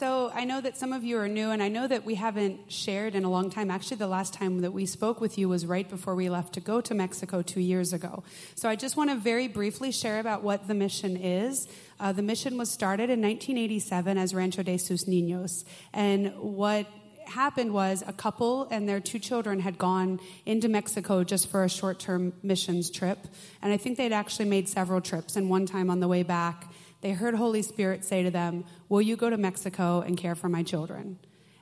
So I know that some of you are new, and I know that we haven't shared in a long time. Actually, the last time that we spoke with you was right before we left to go to Mexico two years ago. So I just want to very briefly share about what the mission is. Uh, the mission was started in 1987 as Rancho de Sus Niños, and what happened was a couple and their two children had gone into Mexico just for a short term missions trip. And I think they'd actually made several trips. And one time on the way back, they heard Holy Spirit say to them, Will you go to Mexico and care for my children?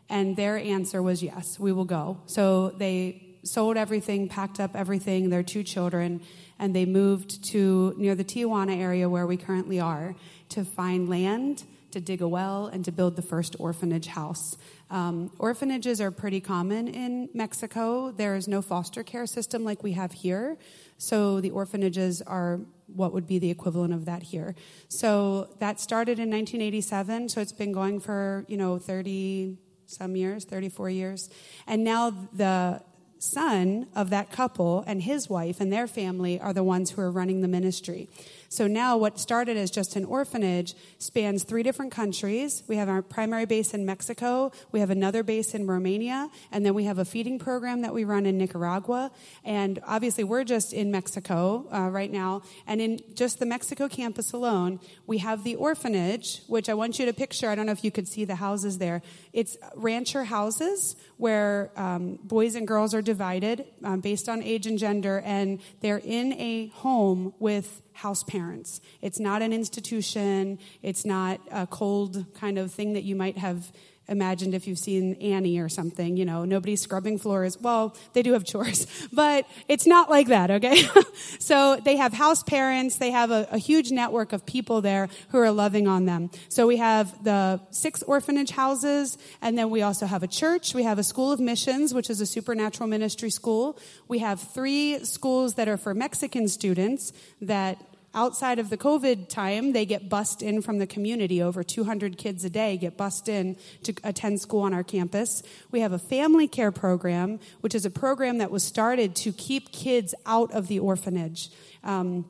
And their answer was, Yes, we will go. So they sold everything, packed up everything, their two children, and they moved to near the Tijuana area where we currently are to find land, to dig a well, and to build the first orphanage house. Um, orphanages are pretty common in Mexico. There is no foster care system like we have here. So the orphanages are what would be the equivalent of that here. So that started in 1987. So it's been going for, you know, 30 some years, 34 years. And now the son of that couple and his wife and their family are the ones who are running the ministry. So now what started as just an orphanage spans three different countries. We have our primary base in Mexico, we have another base in Romania, and then we have a feeding program that we run in Nicaragua. And obviously, we're just in Mexico uh, right now. And in just the Mexico campus alone, we have the orphanage, which I want you to picture. I don't know if you could see the houses there. It's rancher houses where um, boys and girls are divided um, based on age and gender, and they're in a home with house parents. It's not an institution, it's not a cold kind of thing that you might have imagined if you've seen Annie or something. You know, nobody's scrubbing floors. Well, they do have chores, but it's not like that, okay? so they have house parents, they have a, a, huge network of people there who are loving on them. So we have the six orphanage houses, and then we also have a church. We have a school of missions, which is a supernatural ministry school. We have three schools that are for Mexican students that outside of the COVID time, they get bussed in from the community. Over 200 kids a day get bussed in to attend school on our campus. We have a family care program, which is a program that was started to keep kids out of the orphanage. Um,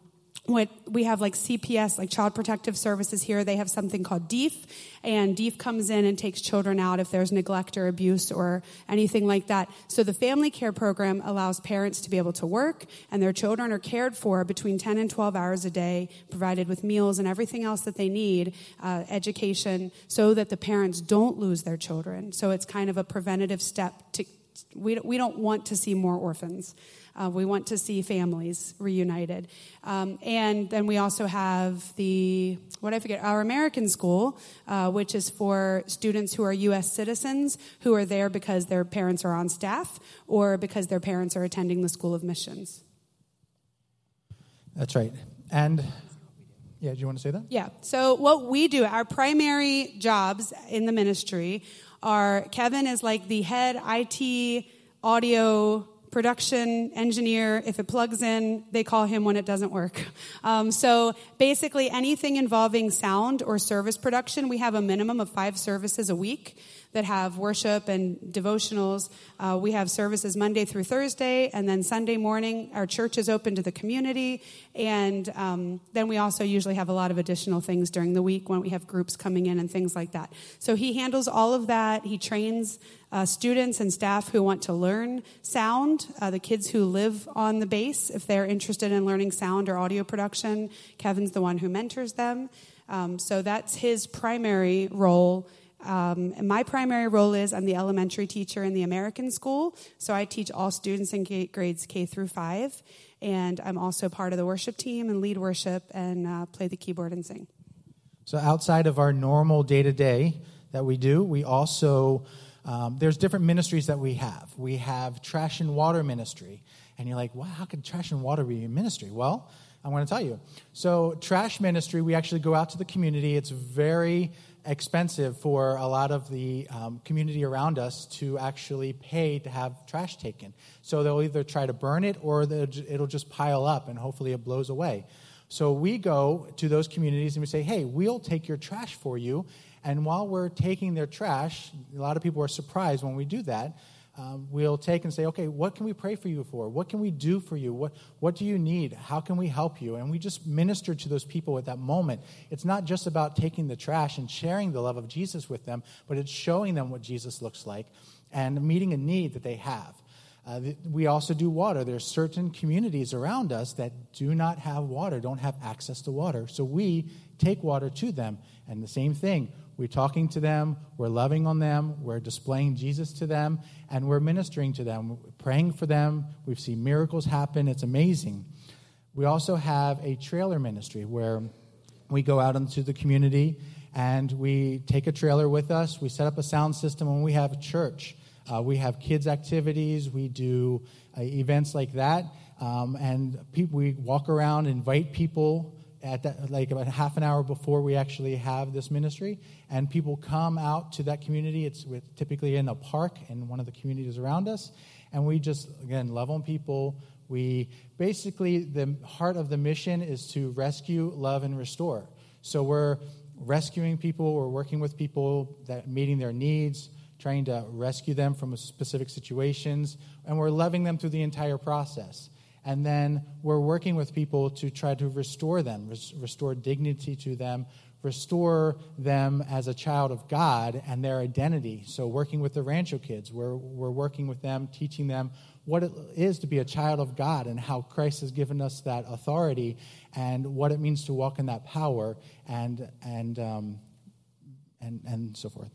what we have like CPS, like Child Protective Services here, they have something called DIF, and DIF comes in and takes children out if there's neglect or abuse or anything like that. So the family care program allows parents to be able to work, and their children are cared for between 10 and 12 hours a day, provided with meals and everything else that they need, uh, education, so that the parents don't lose their children. So it's kind of a preventative step to, we, we don't want to see more orphans. Uh, we want to see families reunited. Um, and then we also have the, what I forget, our American school, uh, which is for students who are U.S. citizens who are there because their parents are on staff or because their parents are attending the School of Missions. That's right. And yeah, do you want to say that? Yeah. So, what we do, our primary jobs in the ministry are Kevin is like the head IT audio production engineer. If it plugs in, they call him when it doesn't work. Um, so basically, anything involving sound or service production, we have a minimum of five services a week that have worship and devotionals. Uh, we have services Monday through Thursday, and then Sunday morning, our church is open to the community. And um, then we also usually have a lot of additional things during the week when we have groups coming in and things like that. So he handles all of that. He trains uh, students and staff who want to learn sound, uh, the kids who live on the base, if they're interested in learning sound or audio production. Kevin's the one who mentors them. Um, so that's his primary role um, my primary role is I'm the elementary teacher in the American school, so I teach all students in grades K through five, and I'm also part of the worship team and lead worship and uh, play the keyboard and sing. So outside of our normal day to day that we do, we also um, there's different ministries that we have. We have trash and water ministry, and you're like, well, how can trash and water be a ministry? Well. I'm going to tell you. So, trash ministry, we actually go out to the community. It's very expensive for a lot of the um, community around us to actually pay to have trash taken. So they'll either try to burn it or it'll just pile up and hopefully it blows away. So we go to those communities and we say, hey, we'll take your trash for you. And while we're taking their trash, a lot of people are surprised when we do that. Um, we'll take and say, okay, what can we pray for you for? What can we do for you? What, what do you need? How can we help you? And we just minister to those people at that moment. It's not just about taking the trash and sharing the love of Jesus with them, but it's showing them what Jesus looks like and meeting a need that they have. Uh, we also do water. There's certain communities around us that do not have water, don't have access to water. So we take water to them. And the same thing, we're talking to them, we're loving on them, we're displaying Jesus to them, and we're ministering to them, we're praying for them. We've seen miracles happen. It's amazing. We also have a trailer ministry where we go out into the community and we take a trailer with us, we set up a sound system, and we have a church. Uh, we have kids' activities, we do uh, events like that, um, and people, we walk around, invite people at that, like about half an hour before we actually have this ministry, and people come out to that community. It's typically in a park in one of the communities around us, and we just again love on people. We basically the heart of the mission is to rescue, love, and restore. So we're rescuing people. We're working with people that meeting their needs, trying to rescue them from specific situations, and we're loving them through the entire process. And then we're working with people to try to restore them, res- restore dignity to them, restore them as a child of God and their identity. So, working with the Rancho kids, we're, we're working with them, teaching them what it is to be a child of God and how Christ has given us that authority and what it means to walk in that power and, and, um, and, and so forth.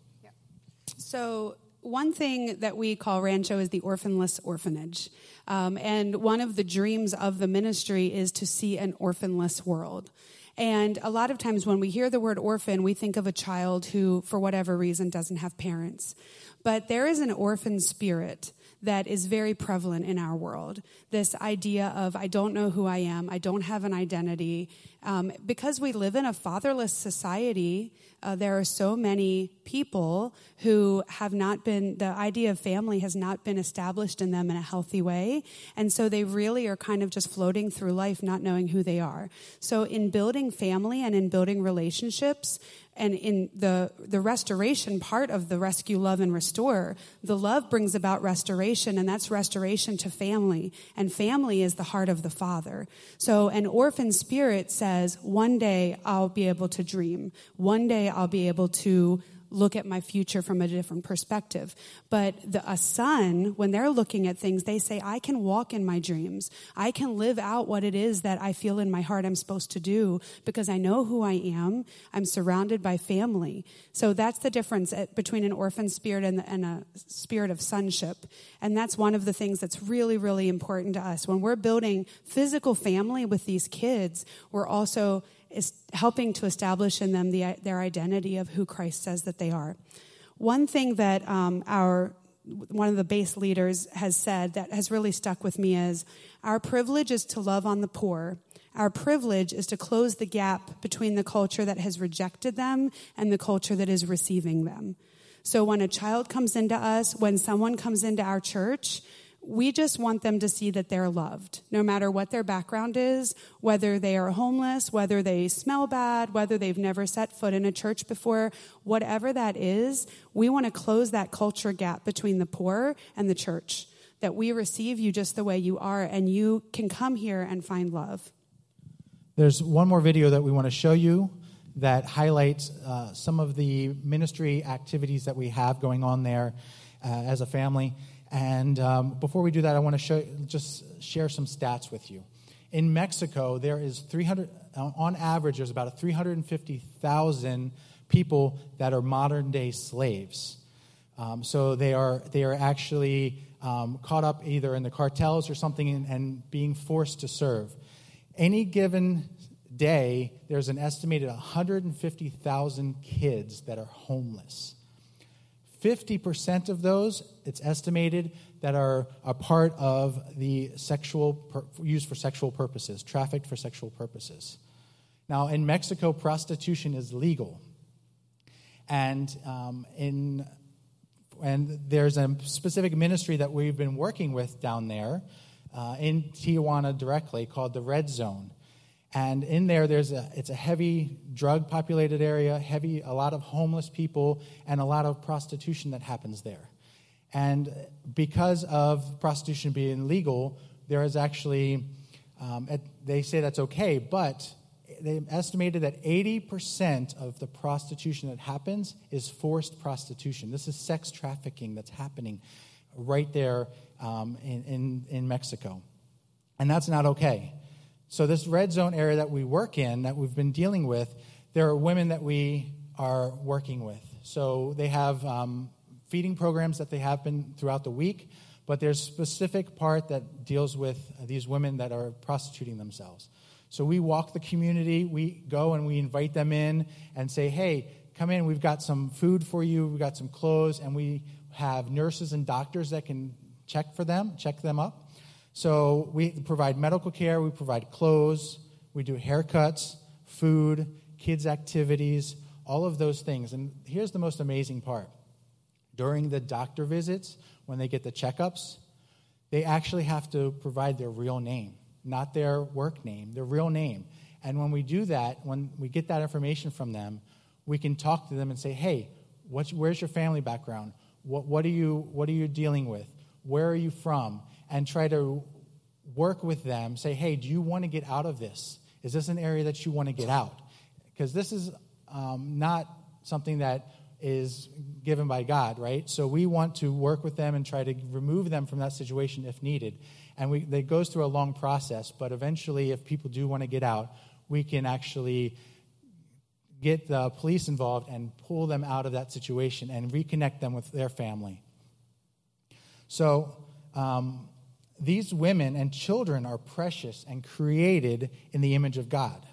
So, one thing that we call Rancho is the orphanless orphanage. Um, and one of the dreams of the ministry is to see an orphanless world. And a lot of times when we hear the word orphan, we think of a child who, for whatever reason, doesn't have parents. But there is an orphan spirit that is very prevalent in our world. This idea of, I don't know who I am, I don't have an identity. Um, because we live in a fatherless society, uh, there are so many people who have not been, the idea of family has not been established in them in a healthy way. And so they really are kind of just floating through life not knowing who they are. So in building family and in building relationships, and in the, the restoration part of the rescue, love, and restore, the love brings about restoration, and that's restoration to family. And family is the heart of the Father. So an orphan spirit says, one day I'll be able to dream. One day I'll be able to look at my future from a different perspective. But the, a son, when they're looking at things, they say, I can walk in my dreams. I can live out what it is that I feel in my heart I'm supposed to do because I know who I am. I'm surrounded by family. So that's the difference eh, between an orphan spirit and, and a spirit of sonship. And that's one of the things that's really, really important to us. When we're building physical family with these kids, we're also is helping to establish in them the, their identity of who Christ says that they are. One thing that um, our one of the base leaders has said that has really stuck with me is our privilege is to love on the poor. Our privilege is to close the gap between the culture that has rejected them and the culture that is receiving them. So when a child comes into us, when someone comes into our church, we just want them to see that they're loved, no matter what their background is, whether they are homeless, whether they smell bad, whether they've never set foot in a church before, whatever that is, we want to close that culture gap between the poor and the church. That we receive you just the way you are, and you can come here and find love. There's one more video that we want to show you that highlights uh, some of the ministry activities that we have going on there uh, as a family. And um, before we do that, I want to show, just share some stats with you. In Mexico, there is 300, uh, on average, there's about 350,000 people that are modern day slaves. Um, so they are, they are actually um, caught up either in the cartels or something and, and being forced to serve. Any given day, there's an estimated 150,000 kids that are homeless. 50% of those, it's estimated, that are a part of the sexual, used for sexual purposes, trafficked for sexual purposes. Now, in Mexico, prostitution is legal. And, um, in, and there's a specific ministry that we've been working with down there uh, in Tijuana directly called the Red Zone. And in there, there's a, it's a heavy drug populated area, heavy, a lot of homeless people, and a lot of prostitution that happens there. And because of prostitution being legal, there is actually, um, they say that's okay, but they estimated that 80% of the prostitution that happens is forced prostitution. This is sex trafficking that's happening right there um, in, in, in Mexico. And that's not okay. So, this red zone area that we work in, that we've been dealing with, there are women that we are working with. So, they have um, feeding programs that they have been throughout the week, but there's a specific part that deals with these women that are prostituting themselves. So, we walk the community, we go and we invite them in and say, hey, come in, we've got some food for you, we've got some clothes, and we have nurses and doctors that can check for them, check them up. So we provide medical care, we provide clothes, we do haircuts, food, kids' activities, all of those things. And here's the most amazing part during the doctor visits, when they get the checkups, they actually have to provide their real name, not their work name, their real name. And when we do that, when we get that information from them, we can talk to them and say, hey, where's your family background? What, what, are you, what are you dealing with? Where are you from? and try to work with them, say, hey, do you want to get out of this? Is this an area that you want to get out? Because this is um, not something that is given by God, right? So we want to work with them and try to remove them from that situation if needed. And we, it goes through a long process, but eventually, if people do want to get out, we can actually get the police involved and pull them out of that situation and reconnect them with their family. So, um, these women and children are precious and created in the image of God.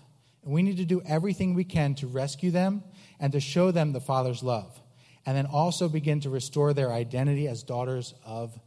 And we need to do everything we can to rescue them and to show them the Father's love. And then also begin to restore their identity as daughters of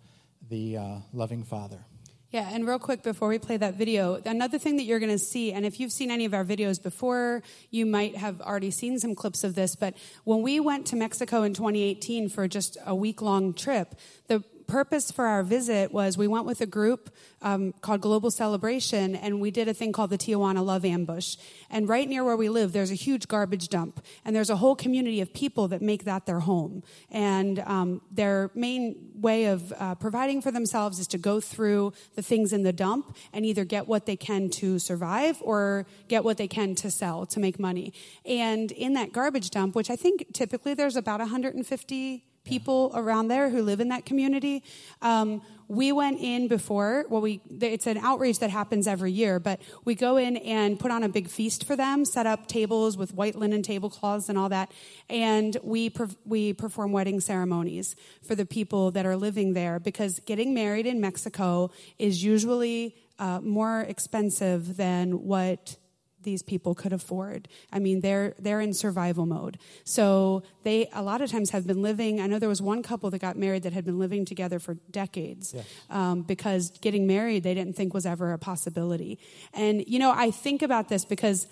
the uh, loving Father. Yeah, and real quick before we play that video, another thing that you're going to see, and if you've seen any of our videos before, you might have already seen some clips of this, but when we went to Mexico in 2018 for just a week long trip, the purpose for our visit was we went with a group um, called Global Celebration, and we did a thing called the Tijuana Love Ambush. And right near where we live, there's a huge garbage dump, and there's a whole community of people that make that their home. And um, their main way of uh, providing for themselves is to go through the things in the dump and either get what they can to survive or get what they can to sell to make money. And in that garbage dump, which I think typically there's about 150 people around there who live in that community. Um, we went in before. Well, we it's an outreach that happens every year, but we go in and put on a big feast for them, set up tables with white linen tablecloths and all that, and we we perform wedding ceremonies for the people that are living there because getting married in Mexico is usually uh, more expensive than what these people could afford. I mean, they're they're in survival mode. So they a lot of times have been living. I know there was one couple that got married that had been living together for decades yes. um, because getting married they didn't think was ever a possibility. And you know, I think about this because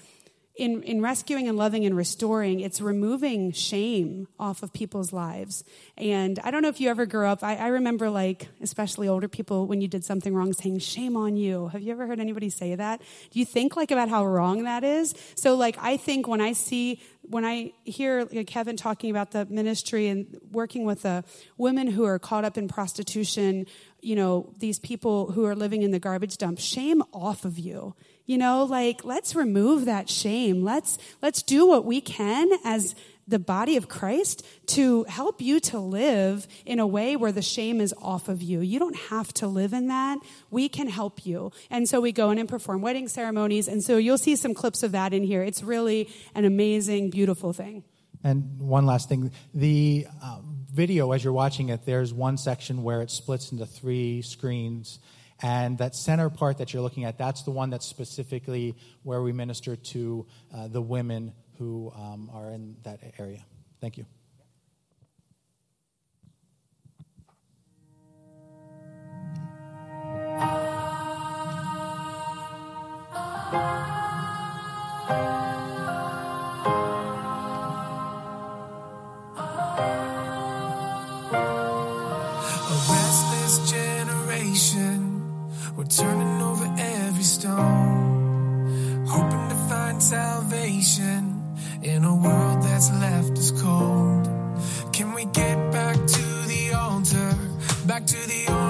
in, in rescuing and loving and restoring, it's removing shame off of people's lives. And I don't know if you ever grew up, I, I, remember, like, especially older people, when you did something wrong, saying, shame on you. Have you ever heard anybody say that? Do you think, like, about how wrong that is? So, like, I think when I see, when I hear like, Kevin talking about the ministry and working with the women who are caught up in prostitution, you know, these people who are living in the garbage dump, shame off of you you know, like let's remove that shame. Let's let's do what we can as the body of Christ to help you to live in a way where the shame is off of you. You don't have to live in that. We can help you. And so we go in and perform wedding ceremonies. And so you'll see some clips of that in here. It's really an amazing, beautiful thing. And one last thing the uh, video, as you're watching it, there's one section where it splits into three screens and that center part that you're looking at, that's the one that's specifically where we minister to uh, the women who um, are in that area. Thank you. Turning over every stone, hoping to find salvation in a world that's left us cold. Can we get back to the altar? back to the arms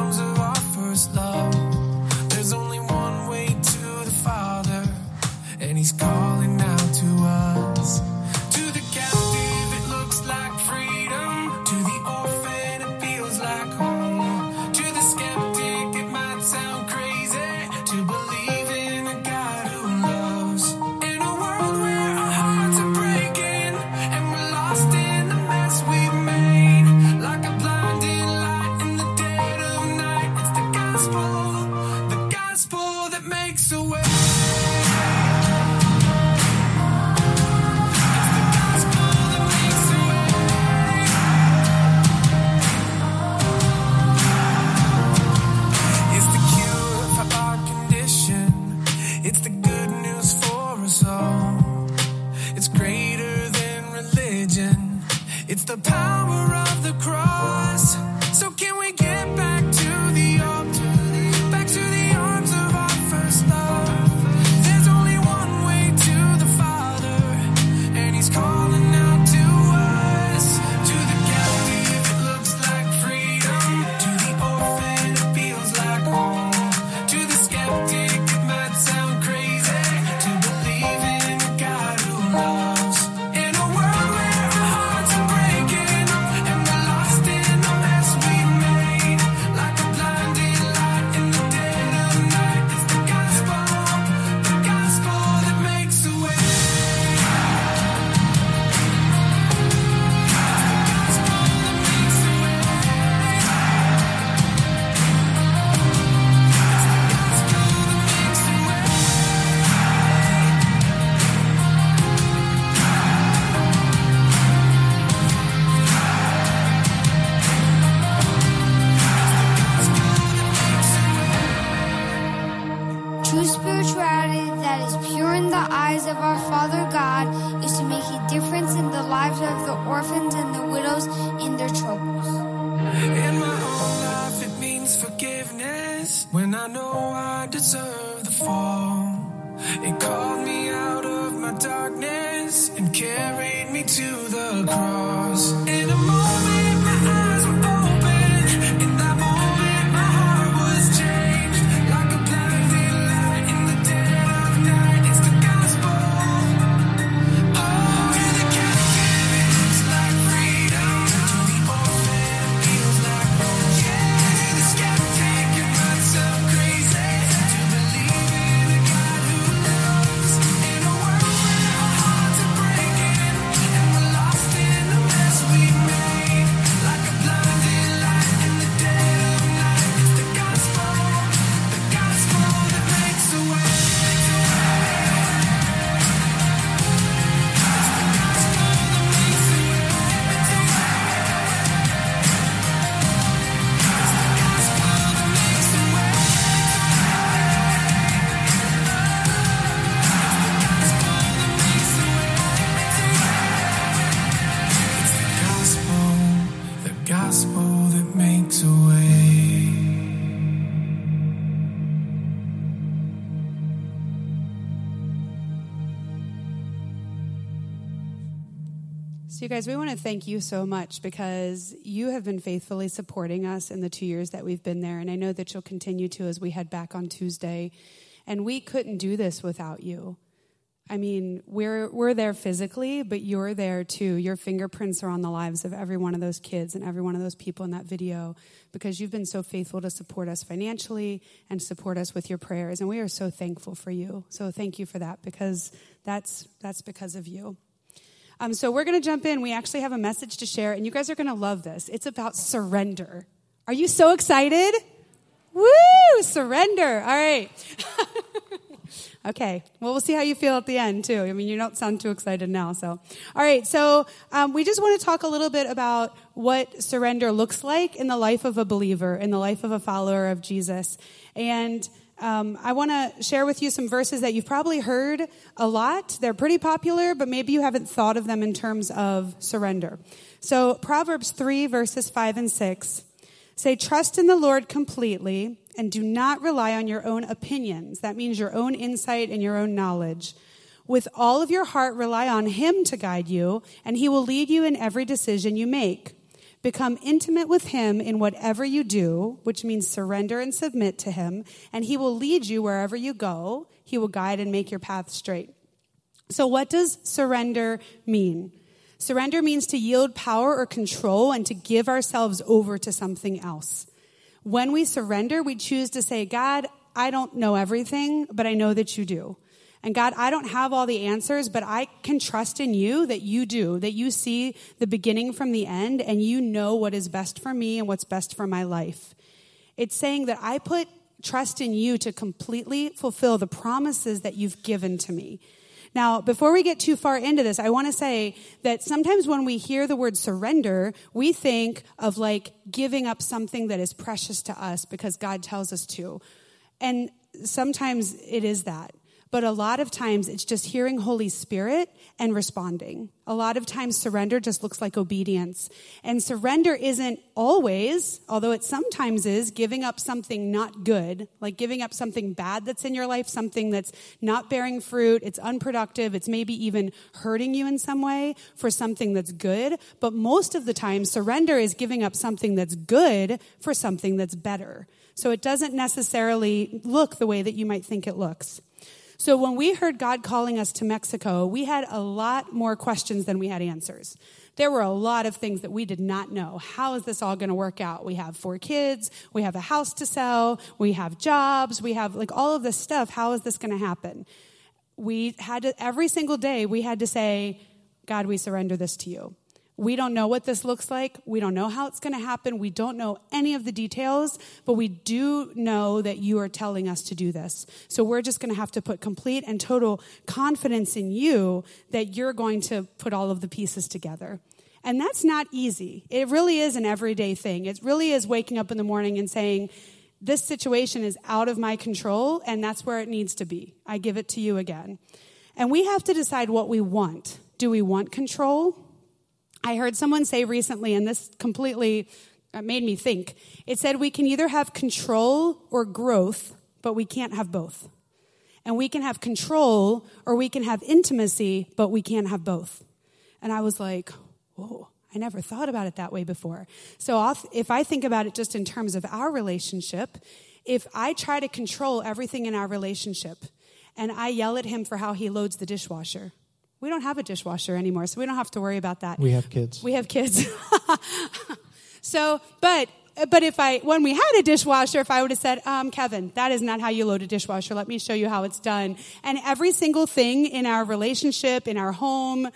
when I know I deserve the fall. It So, you guys, we want to thank you so much because you have been faithfully supporting us in the two years that we've been there. And I know that you'll continue to as we head back on Tuesday. And we couldn't do this without you. I mean, we're, we're there physically, but you're there too. Your fingerprints are on the lives of every one of those kids and every one of those people in that video because you've been so faithful to support us financially and support us with your prayers. And we are so thankful for you. So thank you for that because that's, that's because of you. Um, so we're going to jump in. We actually have a message to share, and you guys are going to love this. It's about surrender. Are you so excited? Woo! Surrender. All right. okay. Well, we'll see how you feel at the end, too. I mean, you don't sound too excited now. So, all right. So, um, we just want to talk a little bit about what surrender looks like in the life of a believer, in the life of a follower of Jesus. And um, I want to share with you some verses that you've probably heard a lot. They're pretty popular, but maybe you haven't thought of them in terms of surrender. So, Proverbs 3, verses 5 and 6 say, Trust in the Lord completely and do not rely on your own opinions. That means your own insight and your own knowledge. With all of your heart, rely on Him to guide you, and He will lead you in every decision you make. Become intimate with him in whatever you do, which means surrender and submit to him, and he will lead you wherever you go. He will guide and make your path straight. So, what does surrender mean? Surrender means to yield power or control and to give ourselves over to something else. When we surrender, we choose to say, God, I don't know everything, but I know that you do. And God, I don't have all the answers, but I can trust in you that you do, that you see the beginning from the end and you know what is best for me and what's best for my life. It's saying that I put trust in you to completely fulfill the promises that you've given to me. Now, before we get too far into this, I want to say that sometimes when we hear the word surrender, we think of like giving up something that is precious to us because God tells us to. And sometimes it is that. But a lot of times it's just hearing Holy Spirit and responding. A lot of times surrender just looks like obedience. And surrender isn't always, although it sometimes is, giving up something not good, like giving up something bad that's in your life, something that's not bearing fruit, it's unproductive, it's maybe even hurting you in some way for something that's good. But most of the time, surrender is giving up something that's good for something that's better. So it doesn't necessarily look the way that you might think it looks. So when we heard God calling us to Mexico, we had a lot more questions than we had answers. There were a lot of things that we did not know. How is this all going to work out? We have four kids, we have a house to sell, we have jobs, we have like all of this stuff. How is this going to happen? We had to, every single day, we had to say, God, we surrender this to you. We don't know what this looks like. We don't know how it's going to happen. We don't know any of the details, but we do know that you are telling us to do this. So we're just going to have to put complete and total confidence in you that you're going to put all of the pieces together. And that's not easy. It really is an everyday thing. It really is waking up in the morning and saying, this situation is out of my control, and that's where it needs to be. I give it to you again. And we have to decide what we want. Do we want control? I heard someone say recently, and this completely uh, made me think. It said we can either have control or growth, but we can't have both. And we can have control or we can have intimacy, but we can't have both. And I was like, whoa, I never thought about it that way before. So if I think about it just in terms of our relationship, if I try to control everything in our relationship and I yell at him for how he loads the dishwasher, we don't have a dishwasher anymore, so we don't have to worry about that. We have kids. We have kids. so, but but if I, when we had a dishwasher, if I would have said, um, Kevin, that is not how you load a dishwasher. Let me show you how it's done. And every single thing in our relationship, in our home,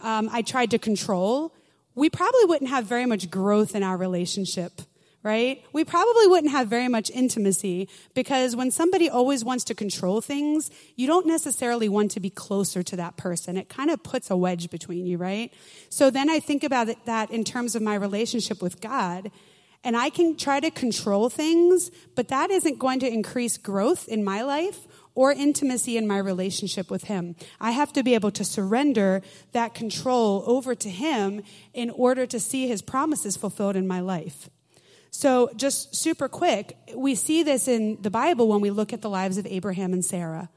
um, I tried to control. We probably wouldn't have very much growth in our relationship right? We probably wouldn't have very much intimacy because when somebody always wants to control things, you don't necessarily want to be closer to that person. It kind of puts a wedge between you, right? So then I think about it, that in terms of my relationship with God. And I can try to control things, but that isn't going to increase growth in my life or intimacy in my relationship with Him. I have to be able to surrender that control over to Him in order to see His promises fulfilled in my life. So, just super quick, we see this in the Bible when we look at the lives of Abraham and Sarah.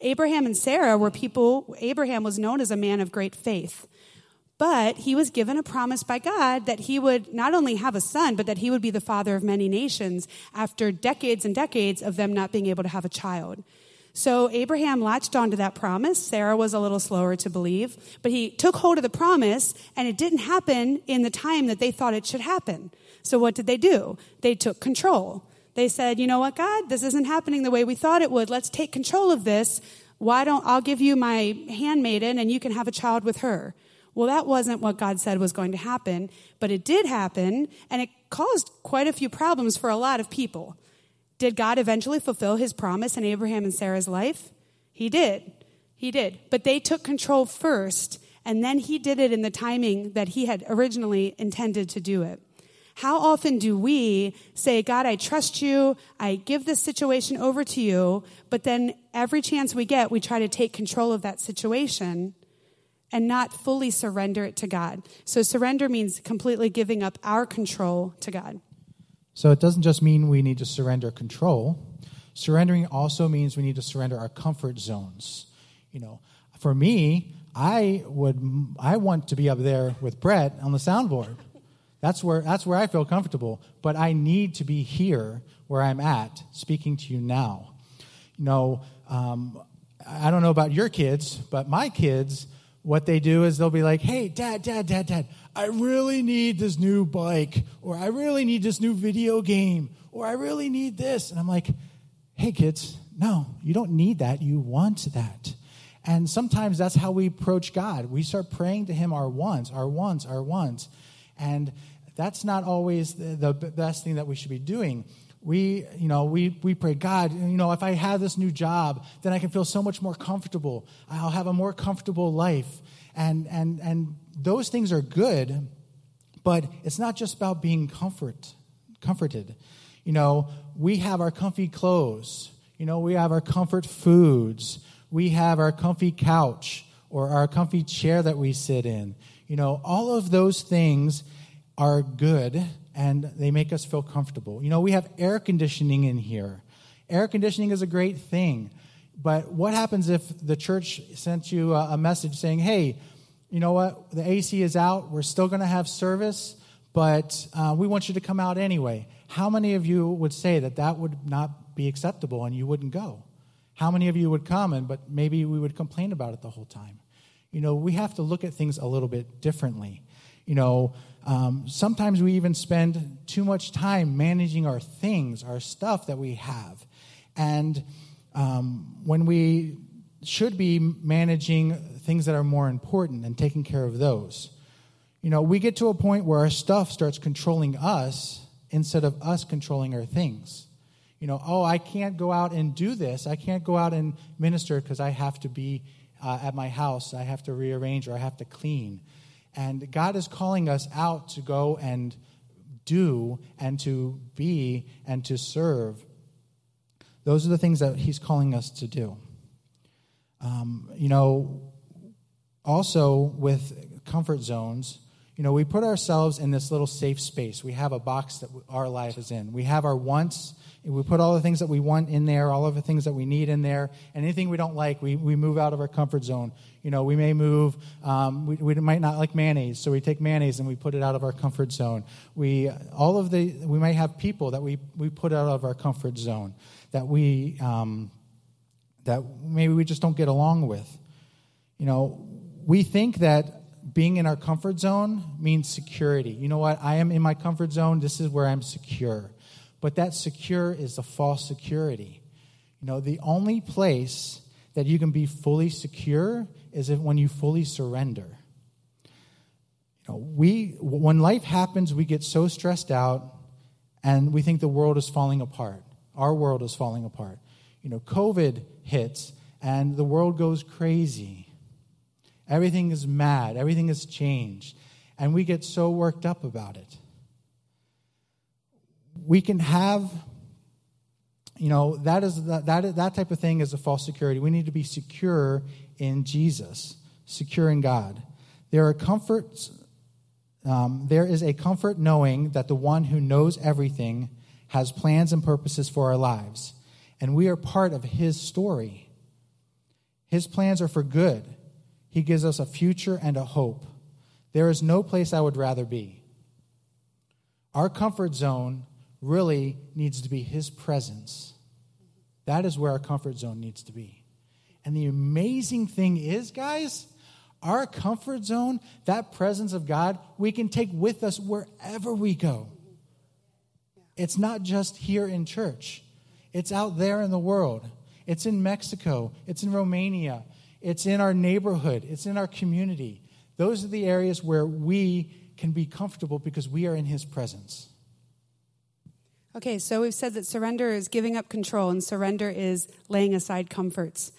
Abraham and Sarah were people, Abraham was known as a man of great faith. But he was given a promise by God that he would not only have a son, but that he would be the father of many nations after decades and decades of them not being able to have a child. So Abraham latched onto that promise. Sarah was a little slower to believe, but he took hold of the promise, and it didn't happen in the time that they thought it should happen. So what did they do? They took control. They said, you know what, God, this isn't happening the way we thought it would. Let's take control of this. Why don't I'll give you my handmaiden and you can have a child with her? Well, that wasn't what God said was going to happen, but it did happen and it caused quite a few problems for a lot of people. Did God eventually fulfill his promise in Abraham and Sarah's life? He did. He did. But they took control first, and then he did it in the timing that he had originally intended to do it. How often do we say, God, I trust you, I give this situation over to you, but then every chance we get, we try to take control of that situation and not fully surrender it to God? So surrender means completely giving up our control to God. So it doesn't just mean we need to surrender control. Surrendering also means we need to surrender our comfort zones. You know, for me, I would I want to be up there with Brett on the soundboard. That's where, that's where I feel comfortable. But I need to be here where I'm at, speaking to you now. You know, um, I don't know about your kids, but my kids, what they do is they'll be like, hey, dad, dad, dad, dad, I really need this new bike, or I really need this new video game, or I really need this. And I'm like, hey, kids, no, you don't need that. You want that. And sometimes that's how we approach God. We start praying to Him our wants, our wants, our wants. And that's not always the, the best thing that we should be doing. We, you know, we, we pray, God, you know, if I have this new job, then I can feel so much more comfortable. I'll have a more comfortable life. And, and, and those things are good, but it's not just about being comfort, comforted. You know, we have our comfy clothes. You know, we have our comfort foods. We have our comfy couch or our comfy chair that we sit in. You know, all of those things are good and they make us feel comfortable. You know, we have air conditioning in here. Air conditioning is a great thing. But what happens if the church sent you a, message saying, hey, you know what, the AC is out, we're still going to have service, but uh, we want you to come out anyway? How many of you would say that that would not be acceptable and you wouldn't go? How many of you would come and but maybe we would complain about it the whole time? You know, we have to look at things a little bit differently. You know, um, sometimes we even spend too much time managing our things, our stuff that we have. And um, when we should be managing things that are more important and taking care of those. You know, we get to a point where our stuff starts controlling us instead of us controlling our things. You know, oh, I can't go out and do this. I can't go out and minister because I have to be uh, at my house. I have to rearrange or I have to clean. And God is calling us out to go and do and to be and to serve. Those are the things that He's calling us to do. Um, you know, also with comfort zones, you know, we put ourselves in this little safe space. We have a box that our life is in. We have our wants we put all the things that we want in there, all of the things that we need in there, and anything we don't like, we, we move out of our comfort zone. You know, we may move, um, we, we might not like mayonnaise, so we take mayonnaise and we put it out of our comfort zone. We, all of the, we might have people that we, we put out of our comfort zone that we, um, that maybe we just don't get along with. You know, we think that being in our comfort zone means security. You know what? I am in my comfort zone. This is where I'm secure. But that secure is a false security. You know, the only place that you can be fully secure is when you fully surrender. You know, we, when life happens, we get so stressed out and we think the world is falling apart. Our world is falling apart. You know, COVID hits and the world goes crazy. Everything is mad, everything has changed, and we get so worked up about it. We can have you know that is that, that, that type of thing is a false security. We need to be secure in jesus secure in god. There are comforts um, there is a comfort knowing that the one who knows everything has plans and purposes for our lives and we are part of his story his plans are for good he gives us a future and a hope there is no place i would rather be our comfort zone really needs to be His presence. That is where our comfort zone needs to be. And the amazing thing is, guys, our comfort zone, that presence of God, we can take with us wherever we go. It's not just here in church, it's out there in the world. It's in Mexico, it's in Romania, it's in our neighborhood, it's in our community. Those are the areas where we can be comfortable because we are in His presence. Okay, so we've said that surrender is giving up control and surrender is laying aside comforts.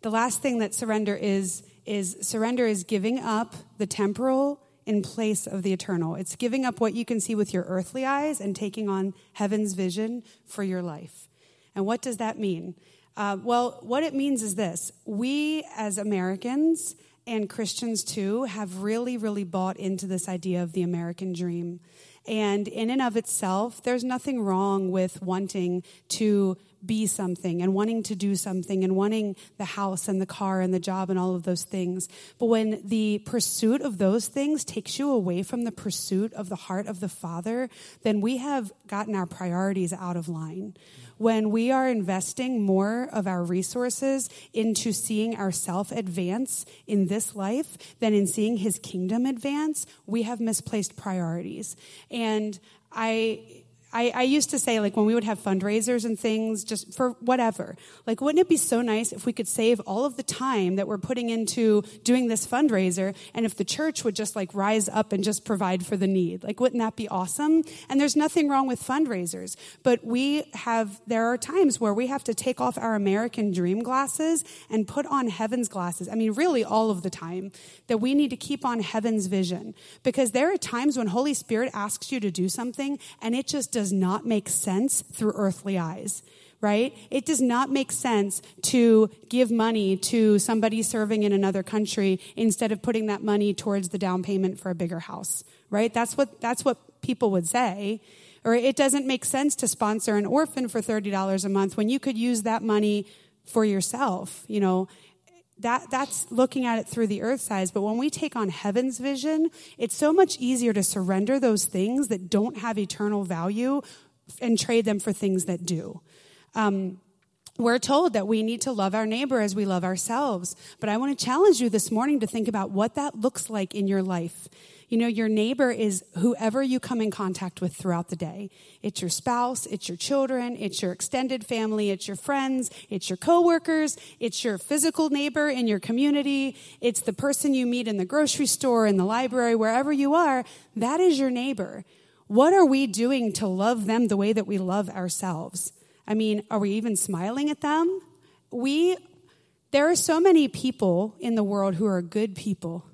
The last thing that surrender is is surrender is giving up the temporal in place of the eternal. It's giving up what you can see with your earthly eyes and taking on heaven's vision for your life. And what does that mean? Uh, well, what it means is this we as Americans and Christians too have really, really bought into this idea of the American dream. And in and of itself, there's nothing wrong with wanting to be something and wanting to do something and wanting the house and the car and the job and all of those things. But when the pursuit of those things takes you away from the pursuit of the heart of the Father, then we have gotten our priorities out of line when we are investing more of our resources into seeing ourself advance in this life than in seeing his kingdom advance, we have misplaced priorities. And I I, I, used to say, like, when we would have fundraisers and things, just for whatever, like, wouldn't it be so nice if we could save all of the time that we're putting into doing this fundraiser and if the church would just, like, rise up and just provide for the need? Like, wouldn't that be awesome? And there's nothing wrong with fundraisers, but we have, there are times where we have to take off our American dream glasses and put on heaven's glasses. I mean, really, all of the time, that we need to keep on heaven's vision because there are times when Holy Spirit asks you to do something and it just does not make sense through earthly eyes right? It does not make sense to give money to somebody serving in another country instead of putting that money towards the down payment for a bigger house, right? That's what, that's what people would say. Or it doesn't make sense to sponsor an orphan for $30 a month when you could use that money for yourself, you know. That, that's looking at it through the earth size. But when we take on heaven's vision, it's so much easier to surrender those things that don't have eternal value and trade them for things that do. Um, we're told that we need to love our neighbor as we love ourselves. But I want to challenge you this morning to think about what that looks like in your life. You know, your neighbor is whoever you come in contact with throughout the day. It's your spouse, it's your children, it's your extended family, it's your friends, it's your coworkers, it's your physical neighbor in your community, it's the person you meet in the grocery store, in the library, wherever you are. That is your neighbor. What are we doing to love them the way that we love ourselves? I mean, are we even smiling at them? We there are so many people in the world who are good people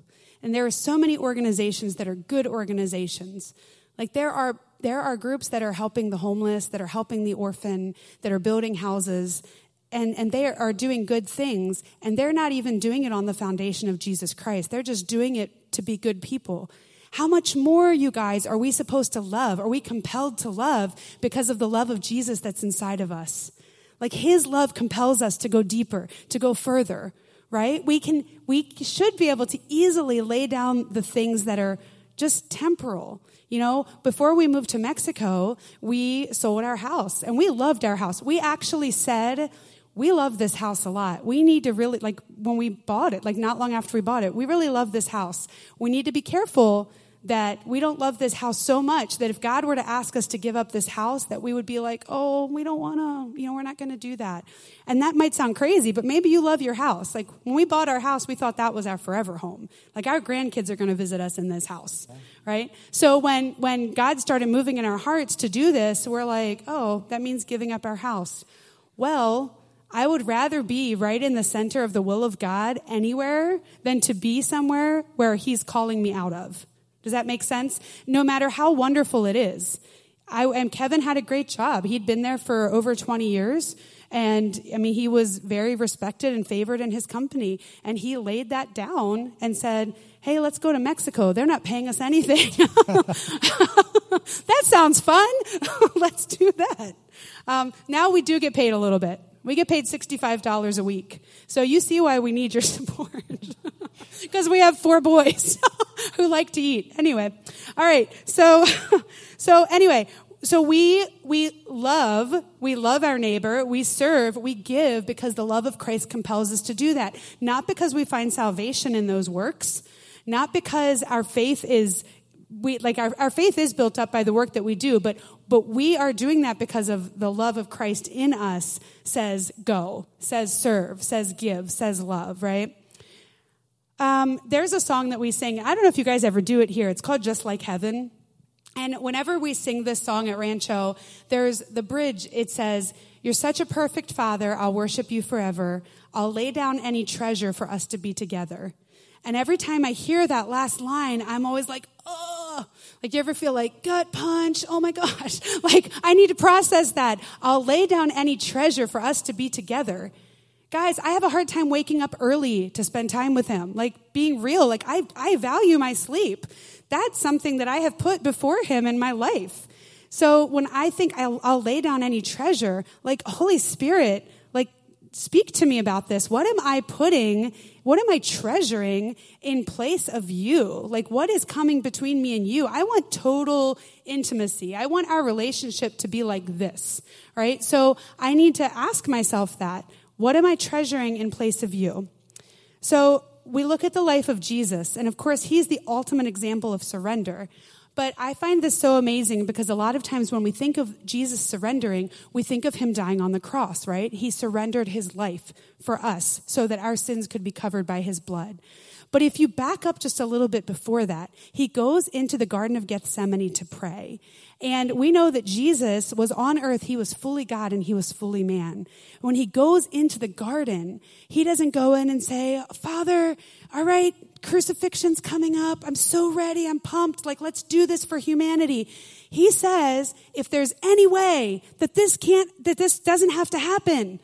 and there are so many organizations that are good organizations. Like there are there are groups that are helping the homeless, that are helping the orphan, that are building houses, and, and they are doing good things, and they're not even doing it on the foundation of Jesus Christ. They're just doing it to be good people. How much more, you guys, are we supposed to love? Are we compelled to love because of the love of Jesus that's inside of us? Like his love compels us to go deeper, to go further right? We can, we should be able to easily lay down the things that are just temporal. You know, before we moved to Mexico, we sold our house and we loved our house. We actually said, we love this house a lot. We need to really, like, when we bought it, like, not long after we bought it, we really love this house. We need to be careful that we don't love this house so much that if God were to ask us to give up this house, that we would be like, oh, we don't want to, you know, we're not going to do that. And that might sound crazy, but maybe you love your house. Like when we bought our house, we thought that was our forever home. Like our grandkids are going to visit us in this house, right? So when, when God started moving in our hearts to do this, we're like, oh, that means giving up our house. Well, I would rather be right in the center of the will of God anywhere than to be somewhere where He's calling me out of. Does that make sense? No matter how wonderful it is. I, and Kevin had a great job. He'd been there for over 20 years. And I mean, he was very respected and favored in his company. And he laid that down and said, Hey, let's go to Mexico. They're not paying us anything. that sounds fun. let's do that. Um, now we do get paid a little bit. We get paid $65 a week. So you see why we need your support. Because we have four boys who like to eat. Anyway. All right. So, so anyway, so we, we love, we love our neighbor, we serve, we give because the love of Christ compels us to do that. Not because we find salvation in those works, not because our faith is, we, like our, our faith is built up by the work that we do, but, but we are doing that because of the love of Christ in us says go, says serve, says give, says love, right? Um, there's a song that we sing. I don't know if you guys ever do it here. It's called Just Like Heaven. And whenever we sing this song at Rancho, there's the bridge. It says, You're such a perfect father. I'll worship you forever. I'll lay down any treasure for us to be together. And every time I hear that last line, I'm always like, oh, like you ever feel like gut punch? Oh my gosh. Like I need to process that. I'll lay down any treasure for us to be together. Guys, I have a hard time waking up early to spend time with him. Like being real, like I, I value my sleep. That's something that I have put before him in my life. So when I think I'll, I'll lay down any treasure, like Holy Spirit, like speak to me about this. What am I putting, what am I treasuring in place of you? Like, what is coming between me and you? I want total intimacy. I want our relationship to be like this, right? So I need to ask myself that. What am I treasuring in place of you? So we look at the life of Jesus, and of course, he's the ultimate example of surrender. But I find this so amazing because a lot of times when we think of Jesus surrendering, we think of him dying on the cross, right? He surrendered his life for us so that our sins could be covered by his blood. But if you back up just a little bit before that, he goes into the Garden of Gethsemane to pray. And we know that Jesus was on earth, he was fully God and he was fully man. When he goes into the garden, he doesn't go in and say, Father, all right, crucifixion's coming up. I'm so ready. I'm pumped. Like, let's do this for humanity. He says, if there's any way that this can't, that this doesn't have to happen,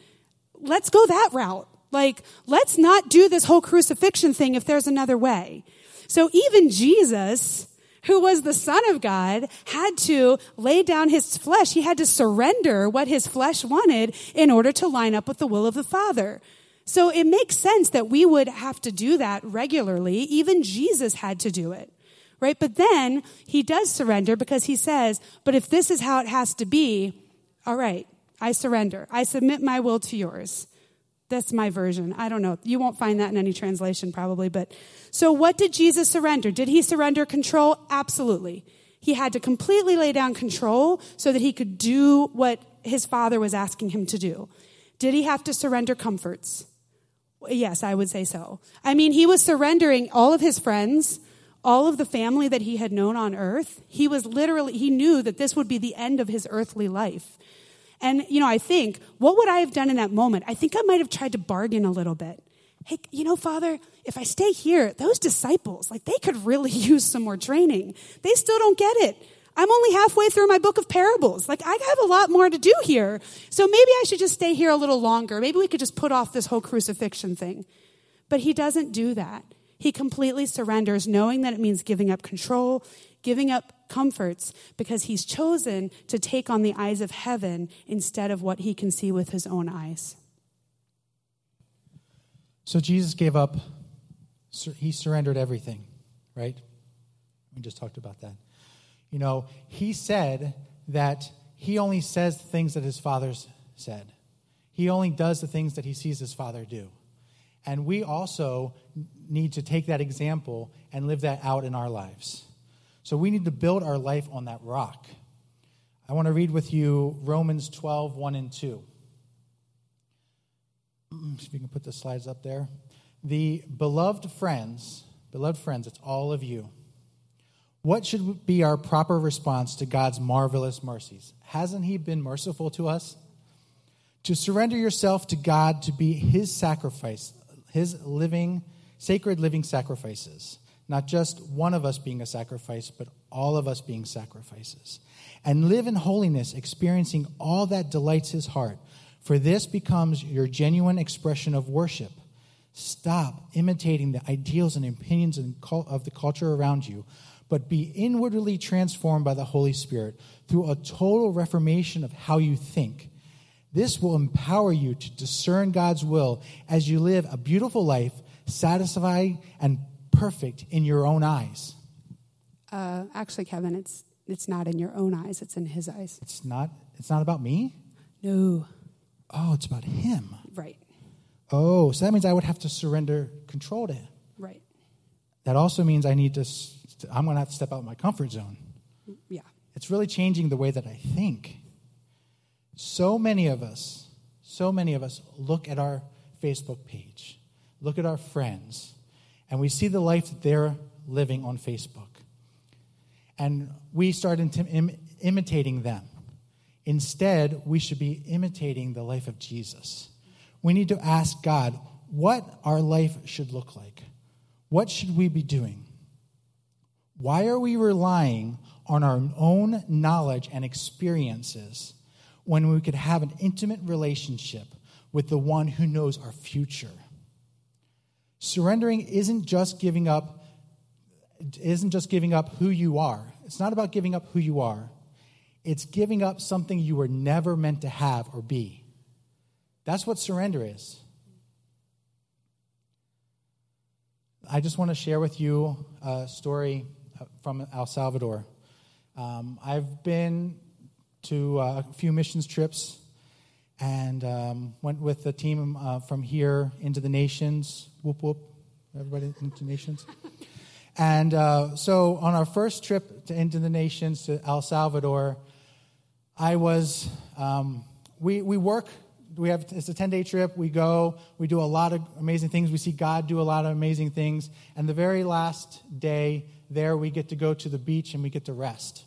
let's go that route. Like, let's not do this whole crucifixion thing if there's another way. So even Jesus, who was the Son of God, had to lay down his flesh. He had to surrender what his flesh wanted in order to line up with the will of the Father. So it makes sense that we would have to do that regularly. Even Jesus had to do it. Right? But then he does surrender because he says, but if this is how it has to be, all right, I surrender. I submit my will to yours. That's my version. I don't know. You won't find that in any translation probably, but so what did Jesus surrender? Did he surrender control? Absolutely. He had to completely lay down control so that he could do what his father was asking him to do. Did he have to surrender comforts? Yes, I would say so. I mean, he was surrendering all of his friends, all of the family that he had known on earth. He was literally, he knew that this would be the end of his earthly life. And, you know, I think, what would I have done in that moment? I think I might have tried to bargain a little bit. Hey, you know, Father, if I stay here, those disciples, like, they could really use some more training. They still don't get it. I'm only halfway through my book of parables. Like, I have a lot more to do here. So maybe I should just stay here a little longer. Maybe we could just put off this whole crucifixion thing. But he doesn't do that. He completely surrenders, knowing that it means giving up control, giving up comforts, because he's chosen to take on the eyes of heaven instead of what he can see with his own eyes. So Jesus gave up, he surrendered everything, right? We just talked about that. You know, he said that he only says the things that his father's said. He only does the things that he sees his father do. And we also need to take that example and live that out in our lives. So we need to build our life on that rock. I want to read with you Romans 12, 1 and 2. Mm, if you can put the slides up there. The beloved friends, beloved friends, it's all of you. What should be our proper response to God's marvelous mercies? Hasn't He been merciful to us? To surrender yourself to God to be His sacrifice, His living, sacred living sacrifices. Not just one of us being a sacrifice, but all of us being sacrifices. And live in holiness, experiencing all that delights His heart. For this becomes your genuine expression of worship. Stop imitating the ideals and opinions of the culture around you but be inwardly transformed by the Holy Spirit through a total reformation of how you think. This will empower you to discern God's will as you live a beautiful life, satisfying and perfect in your own eyes. Uh, actually, Kevin, it's it's not in your own eyes; it's in His eyes. It's not. It's not about me. No. Oh, it's about Him. Right. Oh, so that means I would have to surrender control to Him. Right. That also means I need to I'm going to have to step out of my comfort zone. Yeah. It's really changing the way that I think. So many of us, so many of us look at our Facebook page, look at our friends, and we see the life that they're living on Facebook. And we start Im- imitating them. Instead, we should be imitating the life of Jesus. We need to ask God what our life should look like. What should we be doing? Why are we relying on our own knowledge and experiences when we could have an intimate relationship with the one who knows our future? Surrendering isn't just giving up isn't just giving up who you are. It's not about giving up who you are. it's giving up something you were never meant to have or be. That's what surrender is. I just want to share with you a story from El Salvador. Um, I've been to uh, a few missions trips and um, went with the team uh, from here into the nations. Whoop, whoop. Everybody into nations. and uh, so on our first trip to, into the nations to El Salvador, I was, um, we, we work we have it's a 10 day trip we go we do a lot of amazing things we see god do a lot of amazing things and the very last day there we get to go to the beach and we get to rest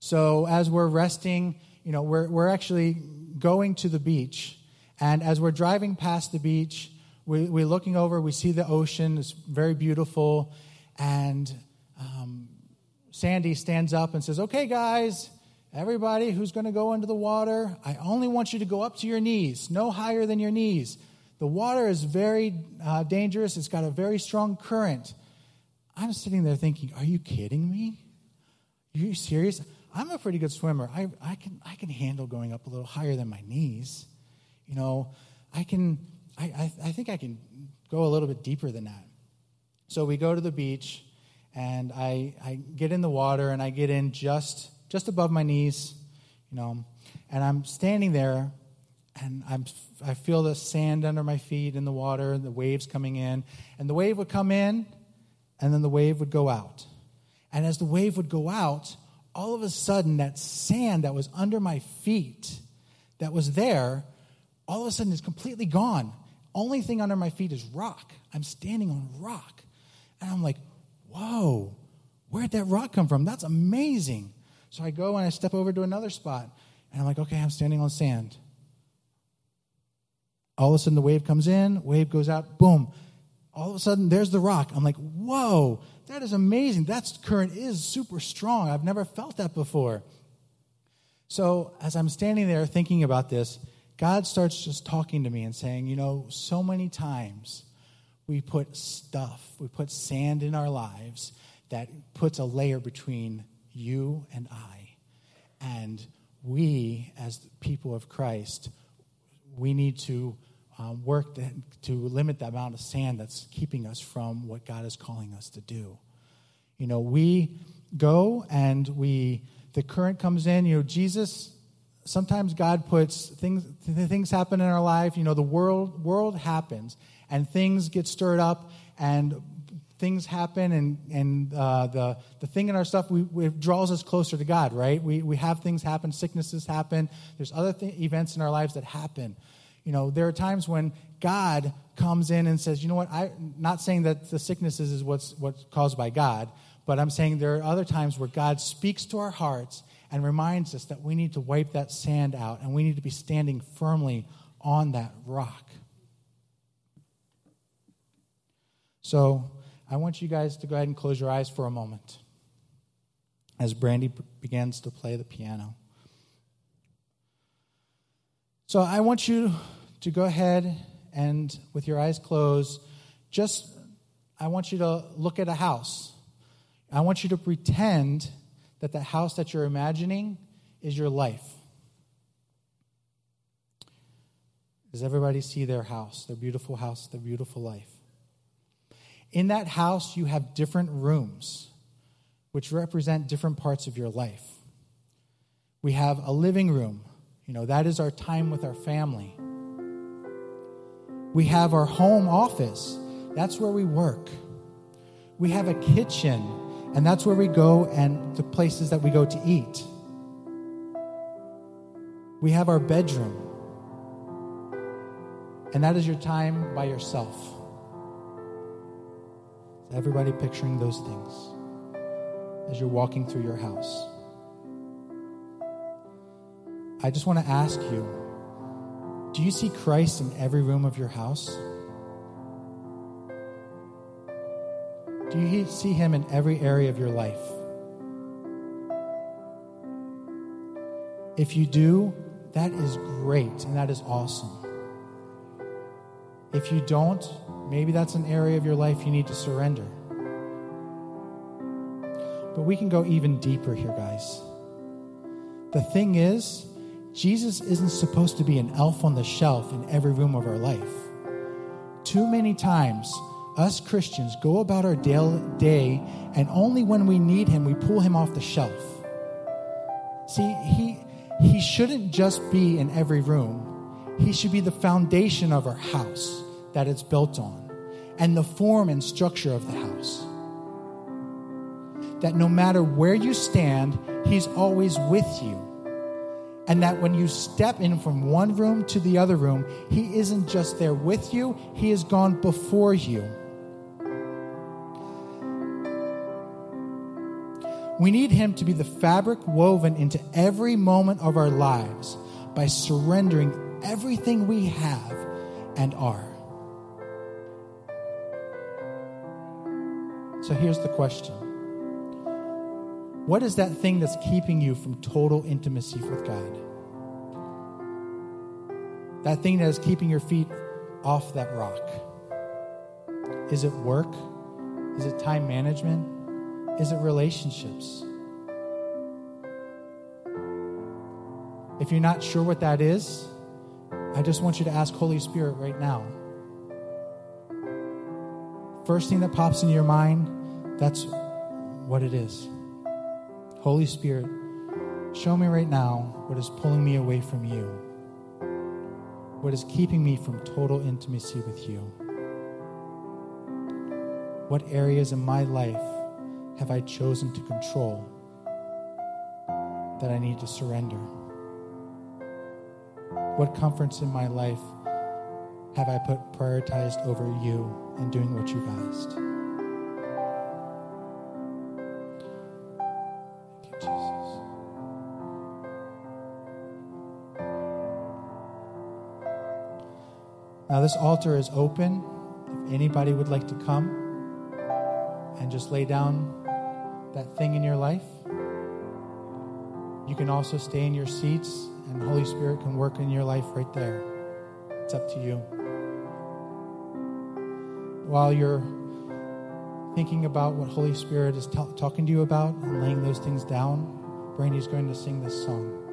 so as we're resting you know we're, we're actually going to the beach and as we're driving past the beach we, we're looking over we see the ocean it's very beautiful and um, sandy stands up and says okay guys Everybody who's going to go into the water, I only want you to go up to your knees, no higher than your knees. The water is very uh, dangerous, it's got a very strong current. I'm sitting there thinking, are you kidding me? Are you serious? I'm a pretty good swimmer. I, I, can, I can handle going up a little higher than my knees. You know, I can, I, I, I think I can go a little bit deeper than that. So we go to the beach, and I, I get in the water, and I get in just just above my knees, you know, and I'm standing there and I'm, I feel the sand under my feet in the water, and the waves coming in. And the wave would come in, and then the wave would go out. And as the wave would go out, all of a sudden, that sand that was under my feet, that was there, all of a sudden is completely gone. Only thing under my feet is rock. I'm standing on rock. And I'm like, whoa, where'd that rock come from? That's amazing. So I go and I step over to another spot. And I'm like, okay, I'm standing on sand. All of a sudden, the wave comes in, wave goes out, boom. All of a sudden, there's the rock. I'm like, whoa, that is amazing. That current is super strong. I've never felt that before. So, as I'm standing there thinking about this, God starts just talking to me and saying, you know, so many times we put stuff, we put sand in our lives that puts a layer between you and I. And we, as people of Christ, we need to um, work to, to limit the amount of sand that's keeping us from what God is calling us to do. You know, we go and we, the current comes in, you know, Jesus, sometimes God puts things, things happen in our life, you know, the world, world happens and things get stirred up and things happen and, and uh, the, the thing in our stuff we, we, draws us closer to God, right? We, we have things happen, sicknesses happen. There's other th- events in our lives that happen. You know, there are times when God comes in and says, you know what, I'm not saying that the sicknesses is what's, what's caused by God, but I'm saying there are other times where God speaks to our hearts and reminds us that we need to wipe that sand out and we need to be standing firmly on that rock. So, I want you guys to go ahead and close your eyes for a moment as Brandy begins to play the piano. So I want you to go ahead and, with your eyes closed, just I want you to look at a house. I want you to pretend that the house that you're imagining is your life. Does everybody see their house, their beautiful house, their beautiful life? In that house, you have different rooms, which represent different parts of your life. We have a living room, you know, that is our time with our family. We have our home office, that's where we work. We have a kitchen, and that's where we go and the places that we go to eat. We have our bedroom, and that is your time by yourself. Everybody picturing those things as you're walking through your house. I just want to ask you do you see Christ in every room of your house? Do you see him in every area of your life? If you do, that is great and that is awesome. If you don't, maybe that's an area of your life you need to surrender. But we can go even deeper here, guys. The thing is, Jesus isn't supposed to be an elf on the shelf in every room of our life. Too many times, us Christians go about our day, and only when we need him, we pull him off the shelf. See, he, he shouldn't just be in every room, he should be the foundation of our house that it's built on, and the form and structure of the house. That no matter where you stand, he's always with you and that when you step in from one room to the other room, He isn't just there with you, He has gone before you. We need Him to be the fabric woven into every moment of our lives by surrendering everything we have and are. So here's the question what is that thing that's keeping you from total intimacy with God? That thing that is keeping your feet off that rock. Is it work? Is it time management? Is it relationships? If you're not sure what that is, I just want you to ask Holy Spirit right now. First thing that pops into your mind, that's what it is. Holy Spirit, show me right now what is pulling me away from you, what is keeping me from total intimacy with you. What areas in my life have I chosen to control that I need to surrender? What comforts in my life have I put prioritized over you and doing what you've asked? Now, this altar is open. If anybody would like to come and just lay down that thing in your life, you can also stay in your seats, and Holy Spirit can work in your life right there. It's up to you. While you're thinking about what Holy Spirit is t- talking to you about and laying those things down, Brandy's going to sing this song.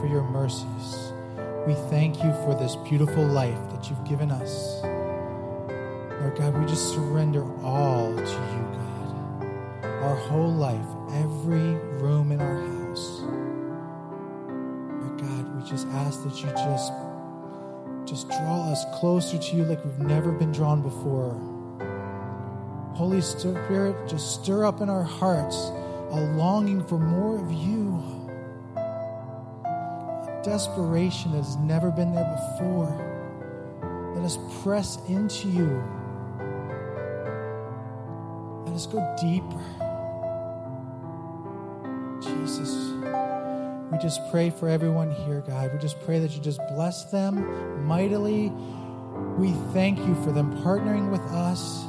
For your mercies. We thank you for this beautiful life that you've given us. Lord God, we just surrender all to you, God. Our whole life, every room in our house. Lord God, we just ask that you just just draw us closer to you like we've never been drawn before. Holy Spirit, just stir up in our hearts a longing for more of you, desperation that has never been there before. Let us press into you. Let us go deeper. Jesus, we just pray for everyone here, God. We just pray that you just bless them mightily. We thank you for them partnering with us.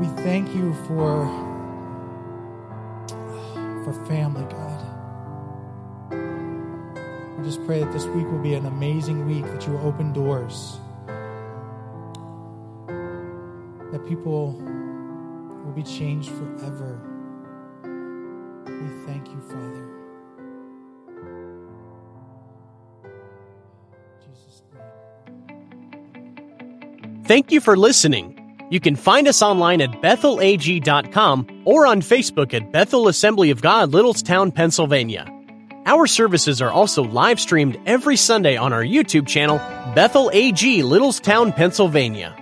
We thank you for for family, God. We just pray that this week will be an amazing week, that you will open doors, that people will be changed forever. We thank you, Father. Thank you for listening. You can find us online at bethelag.com or on Facebook at Bethel Assembly of God, Littlestown, Pennsylvania. Our services are also live streamed every Sunday on our YouTube channel, Bethel AG, Littlestown, Pennsylvania.